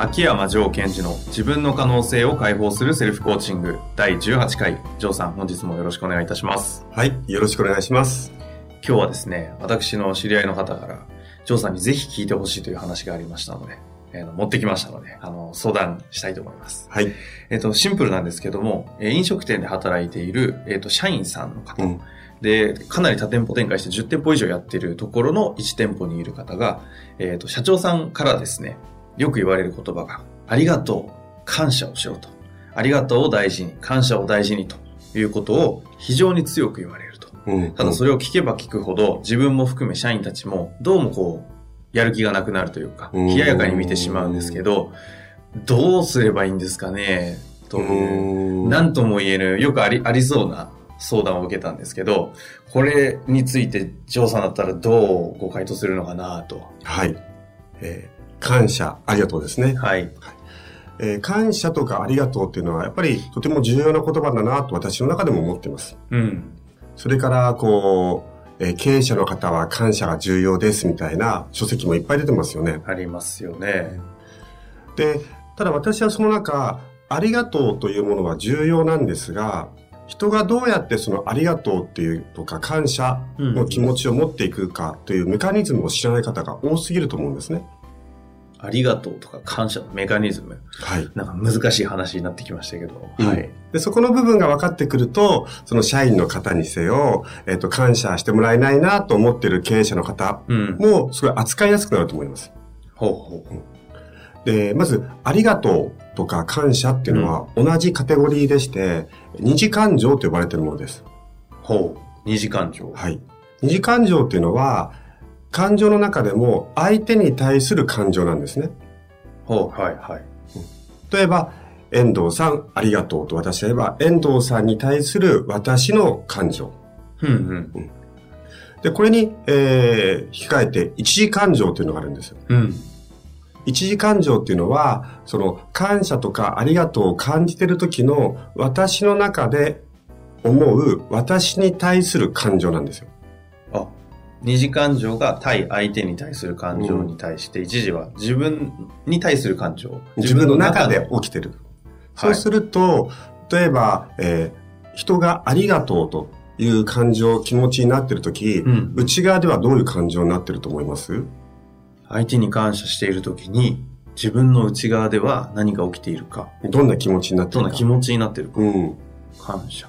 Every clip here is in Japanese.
秋山城賢治の自分の可能性を解放するセルフコーチング第18回。城さん、本日もよろしくお願いいたします。はい、よろしくお願いします。今日はですね、私の知り合いの方から、城さんにぜひ聞いてほしいという話がありましたので、えー持ってきましたので、あの、相談したいと思います。はい。えっ、と、シンプルなんですけども、えー飲食店で働いている、えっ、と、社員さんの方、うん。で、かなり多店舗展開して10店舗以上やってるところの1店舗にいる方が、えっ、と、社長さんからですね、よく言われる言葉が、ありがとう、感謝をしろと。ありがとうを大事に、感謝を大事にということを非常に強く言われると。うん。ただそれを聞けば聞くほど、自分も含め社員たちも、どうもこう、やる気がなくなるというか、うん冷ややかに見てしまうんですけど、どうすればいいんですかね、という。うんなんとも言える、よくあり、ありそうな相談を受けたんですけど、これについて、ジョーさんだったらどうご回答するのかなと。はい。えー感謝、ありがとうですね。はい。えー感謝とかありがとうっていうのは、やっぱりとても重要な言葉だなと私の中でも思っています。うん。それから、こう、えー経営者の方は感謝が重要ですみたいな書籍もいっぱい出てますよね。ありますよね。で、ただ私はその中、ありがとうというものは重要なんですが、人がどうやってそのありがとうっていうとか感謝の気持ちを持っていくかというメカニズムを知らない方が多すぎると思うんですね。ありがとうとか感謝のメカニズム。はい。なんか難しい話になってきましたけど。うんはい。で、そこの部分が分かってくると、その社員の方にせよ、えっ、と、感謝してもらえないなと思ってる経営者の方うん。も、すごい扱いやすくなると思います。ほうほう。で、まず、ありがとうとか感謝っていうのは同じカテゴリーでして、二次感情と呼ばれているものです。ほう。二次感情。はい。二次感情っていうのは、感情の中でも相手に対する感情なんですね。ほう。はいはい。例えば、遠藤さんありがとうと私は言えば、遠藤さんに対する私の感情。うんうん。で、これに、えー、控えて一次感情というのがあるんですよ。うん。一次感情っていうのは、その感謝とかありがとうを感じてる時の私の中で思う私に対する感情なんですよ。あ、二次感情が対相手に対する感情に対して、一時は自分に対する感情。自分の中での起きてる。はいそうすると、例えば、えー人がありがとうという感情、気持ちになってる時、うん内側ではどういう感情になってると思います？相手に感謝しているときに、自分の内側では何が起きているか、どんな気持ちになってるかどんな気持ちになっているか、うん。感謝。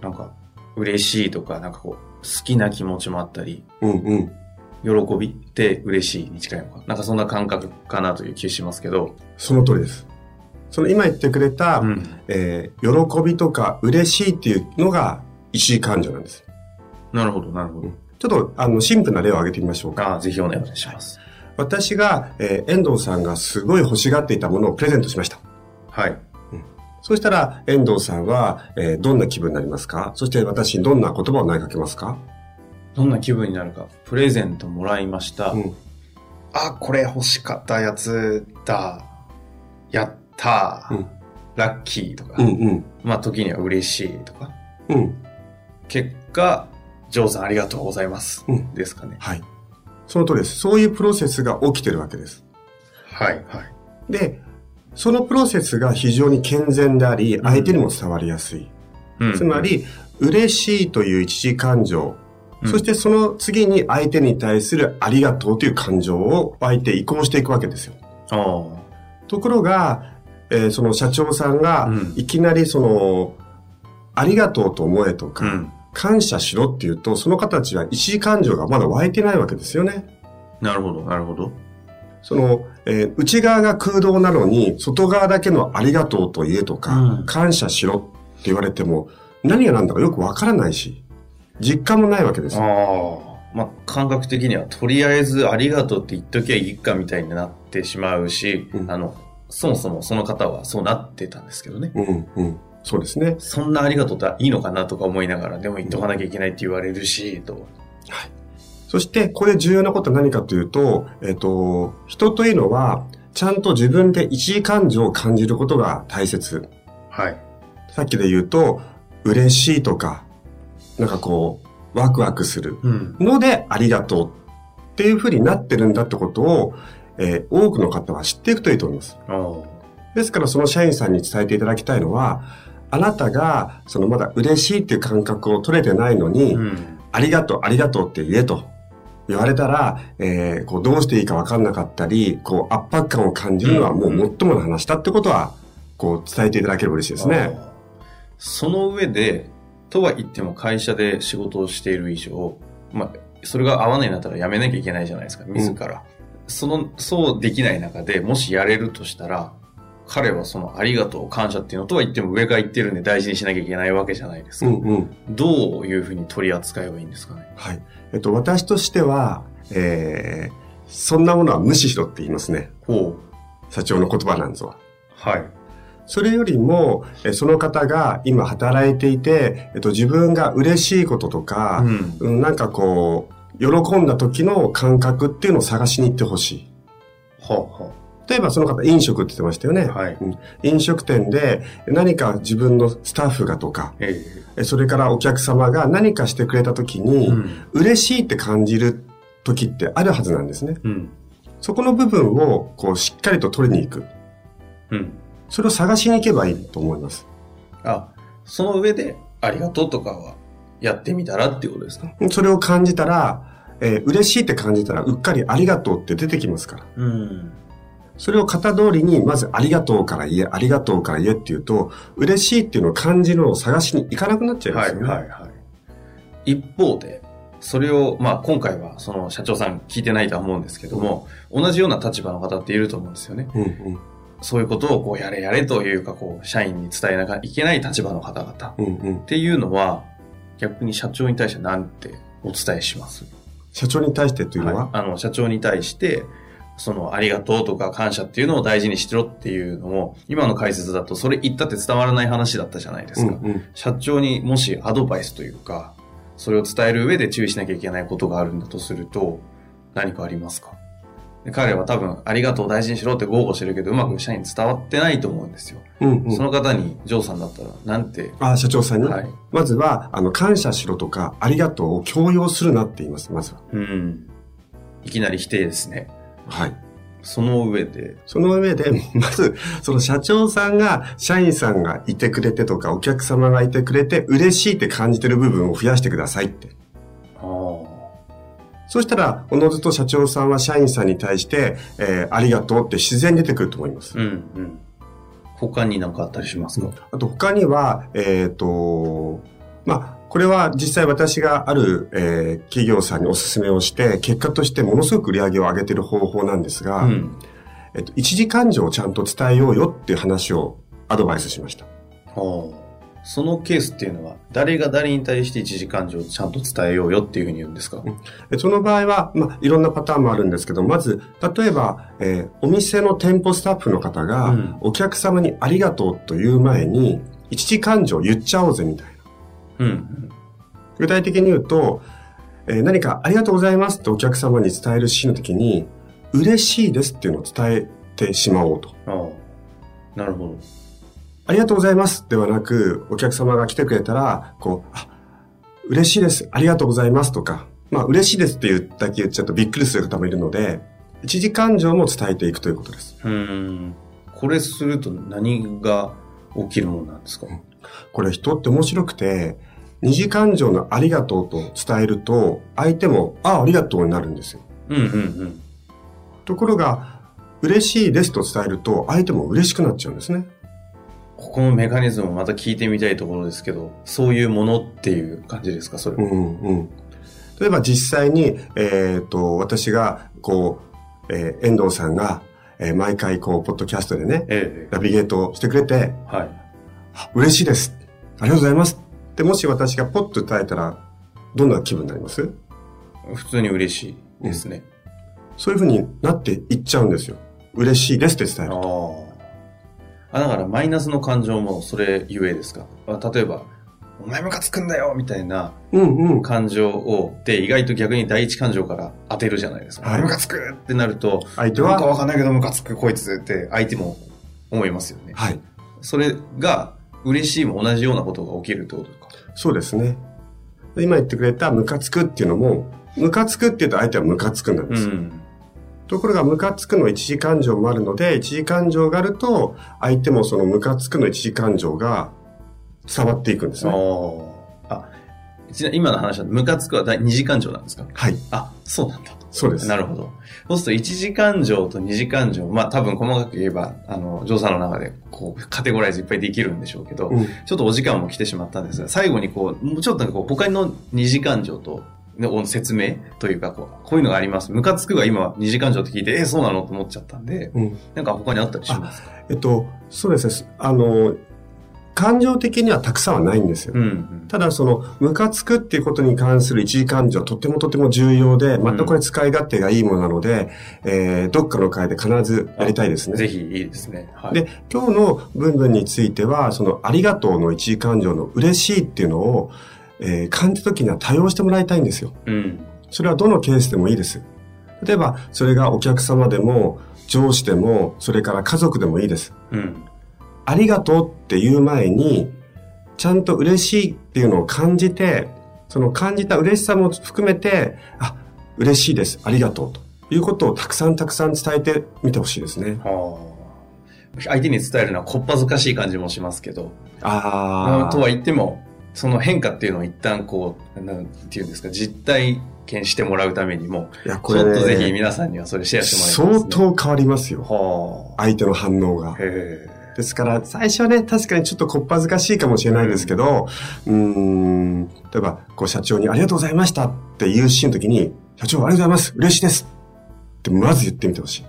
なんか、嬉しいとか、なんかこう、好きな気持ちもあったり、うんうん。喜びって嬉しいに近いのか。なんかそんな感覚かなという気しますけど。その通りです。その今言ってくれた、うん。えー喜びとか嬉しいっていうのが一時感情なんです。なるほど、なるほど。ちょっとあのシンプルな例を挙げてみましょうか。ああ、ぜひお願いします。私が、えー遠藤さんがすごい欲しがっていたものをプレゼントしました。はい。そしたら遠藤さんは、えーどんな気分になりますか？そして私にどんな言葉を投げかけますか？どんな気分になるか。プレゼントもらいました。うん。あ、これ欲しかったやつだ。やったー。うんラッキーとか。うんうん。まあ時には嬉しいとか。うん。結果、ジョーさんありがとうございます。うんですかね。はい。その通りです。そういうプロセスが起きてるわけです。はい、はい。で、そのプロセスが非常に健全であり、相手にも伝わりやすい。うんつま、り、嬉しいという一時感情、うんそしてその次に相手に対するありがとうという感情を相手移行していくわけですよ。ところが、えーその社長さんがうんいきなりその、ありがとうと思えとか、うん。感謝しろっていうと、その方たちは一時感情がまだ湧いてないわけですよね。なるほど、なるほど。その、えー内側が空洞なのに、外側だけのありがとうと言えとか、うん感謝しろって言われても、何が何だかよくわからないし、実感もないわけです。ああ。まあ、感覚的には、とりあえずありがとうって言っときゃいいかみたいになってしまうし、うんあの、そもそもその方はそうなってたんですけどね。うん、うん。そうですね。そんなありがとうっていいのかなとか思いながら、でも言っとかなきゃいけないって言われるし、と。そして、これ重要なことは何かというと、えっ、と、人というのは、ちゃんと自分で一時感情を感じることが大切。はい。さっきで言うと、嬉しいとか、なんかこう、ワクワクするうん。のでありがとうっていうふうになってるんだってことを、えー多くの方は知っていくといいと思います。ですからその社員さんに伝えていただきたいのは、あなたが、そのまだ嬉しいっていう感覚を取れてないのに、うん。ありがとう、ありがとうって言えと言われたら、えーこうどうしていいか分かんなかったり、こう圧迫感を感じるのはもう最もの話だってことは、こう伝えていただければ嬉しいですね。その上で、とは言っても会社で仕事をしている以上、まあ、それが合わないんだったら辞めなきゃいけないじゃないですか、自ら。その、そうできない中で、もしやれるとしたら、彼はそのありがとう、感謝っていうのとは言っても上から言ってるんで大事にしなきゃいけないわけじゃないですか。うんうん。どういうふうに取り扱えばいいんですかね？はい。えっと、私としては、えー、そんなものは無視しろって言いますね。ほ社長の言葉なんぞは。う。はい。それよりも、えその方が今働いていて、えっと、自分が嬉しいこととか、うん。うん、なんかこう、喜んだ時の感覚っていうのを探しに行ってほしい。はあ、は例えばその方飲食って言ってましたよね。はいうん飲食店で何か自分のスタッフがとか、ええそれからお客様が何かしてくれた時えに、うん。嬉しいって感じる時ってあるはずなんですね。うん。そこの部分をこうしっかりと取りに行く。うん。それを探しに行けばいいと思います。あ、その上で、ありがとうとかは、やってみたらっていうことですか？それを感じたら、えー嬉しいって感じたらうっかりありがとうって出てきますから。うん。それを型通りに、まずありがとうから言え、ありがとうから言えっていうと、嬉しいっていうのを感じるのを探しに行かなくなっちゃいまはいすよね。はいはい。一方で、それを、まあ今回はその社長さん聞いてないとは思うんですけども、同じような立場の方っていると思うんですよね。うんうん。そういうことをこうやれやれというか、こう、社員に伝えなきゃいけない立場の方々っうんうん。ていうのは、逆に社長に対して何てお伝えします？社長に対してというのは、はいあの、社長に対して、その、ありがとうとか感謝っていうのを大事にしてろっていうのも、今の解説だとそれ言ったって伝わらない話だったじゃないですか。うんうん社長にもしアドバイスというか、それを伝える上で注意しなきゃいけないことがあるんだとすると、何かありますか？で彼は多分、ありがとう大事にしろって豪語してるけど、うまく社員に伝わってないと思うんですよ。うんうんその方に、ジョーさんだったら、なんて、あ、社長さんに、はい。まずは、あの、感謝しろとか、ありがとうを強要するなって言います、まずは。うん。いきなり否定ですね。はい。その上で、その上で、まず、その社長さんが、社員さんがいてくれてとか、お客様がいてくれて、嬉しいって感じてる部分を増やしてくださいって。ああ。そうしたら、おのずと社長さんは社員さんに対して、えーありがとうって自然に出てくると思います。うん、うん。他に何かあったりしますか、あと他には、えっ、と、まあ、これは実際私がある、えー企業さんにお勧めをして、結果としてものすごく売り上げを上げている方法なんですが、うん。えっと、一時感情をちゃんと伝えようよっていう話をアドバイスしました。そのケースっていうのは、誰が誰に対して一時感情をちゃんと伝えようよっていうふうに言うんですか、でその場合は、まあ、いろんなパターンもあるんですけど、まず、例えば、えーお店の店舗スタッフの方が、うんお客様にありがとうという前に、一時感情を言っちゃおうぜみたいな。うん。具体的に言うと、えー何かありがとうございますってお客様に伝えるシーンの時に、嬉しいですっていうのを伝えてしまおうと。ああ。なるほど。ありがとうございますではなく、お客様が来てくれたら、こう、あ、嬉しいです。ありがとうございますとか、まあ、嬉しいですって言うだけ言っちゃうとびっくりする方もいるので、一時感情も伝えていくということです。うん。これすると何が起きるものなんですか？これ人って面白くて、二次感情のありがとうと伝えると、相手も、あ、ありがとうになるんですよ。うんうんうん。ところが、嬉しいですと伝えると、相手も嬉しくなっちゃうんですね。ここのメカニズムをまた聞いてみたいところですけど、そういうものっていう感じですかそれは。うんうん。例えば実際に、えっ、と、私が、こう、えー遠藤さんが、えー毎回こう、ポッドキャストでね、えナビゲートしてくれて、えはい。あ嬉しいです。ありがとうございます。って、もし私がポッと伝えたら、どんな気分になります？普通に嬉しいですね。そういうふうになっていっちゃうんですよ。嬉しいですって伝えるあと。あ。あ、だからマイナスの感情もそれゆえですか？あ例えば、お前ムカつくんだよみたいなうんうん。感情を、で、意外と逆に第一感情から当てるじゃないですか。はいムカつくってなると、相手なんかは、わかんないけどムカつくこいつって相手も思いますよね。はい。それが嬉しいも同じようなことが起きるってことか。そうですね。今言ってくれたムカつくっていうのも、ムカつくって言うと相手はムカつくなんですよ。ん。ところがムカつくの一時感情もあるので、一時感情があると、相手もそのムカつくの一時感情が伝わっていくんですね。ちな今の話は、ムカつくは第二次感情なんですか？はい。あ、そうなんだ。そうです。なるほど。そうすると、一次感情と二次感情、まあ多分細かく言えば、あの、ジョーさんの中で、こう、カテゴライズいっぱいできるんでしょうけど、うんちょっとお時間も来てしまったんですが、最後にこう、もうちょっとなんかこう、他の二次感情と、の説明というか、こう、こういうのがあります。ムカつくが今、二次感情って聞いて、えーそうなの？と思っちゃったんで、うん。なんか他にあったりしますか？えっと、そうですね。あの、感情的にはたくさんはないんですよ。うんうん。ただその、ムカつくっていうことに関する一時感情はとてもとても重要で、またこれ使い勝手がいいものなので、えー、どっかの回で必ずやりたいですね。ぜひいいですね。はい。で、今日の文文については、その、ありがとうの一時感情の嬉しいっていうのを、えー感じた時には多用してもらいたいんですよ。うん。それはどのケースでもいいです。例えば、それがお客様でも、上司でも、それから家族でもいいです。うん。ありがとうっていう前に、ちゃんと嬉しいっていうのを感じて、その感じた嬉しさも含めて、あ、嬉しいです。ありがとうということをたくさんたくさん伝えてみてほしいですね。はあ。相手に伝えるのはこっぱずかしい感じもしますけど、あとは言っても、その変化っていうのを一旦こう、なんていうんですか、実体験してもらうためにも、いや、ちこれ、ね、ょっとぜひ皆さんにはそれシェアしてもらいたいね。当変わりますよ。は相手の反応があ。。へですから、最初はね、確かにちょっとこっぱずかしいかもしれないですけど、うーん、例えば、こう、社長にありがとうございましたっていうシーンの時に、社長ありがとうございます嬉しいですってまず言ってみてほしい。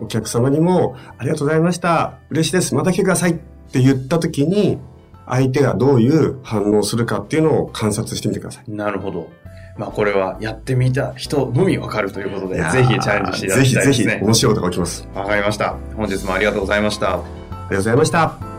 お客様にも、ありがとうございました嬉しいですまた来てくださいって言った時に、相手がどういう反応をするかっていうのを観察してみてください。え。なるほど。まあこれはやってみた人のみわかるということで、ぜひチャレンジしていただきたいですねぜひぜひ、。面白いことが起きます。わかりました。本日もありがとうございました。ありがとうございました。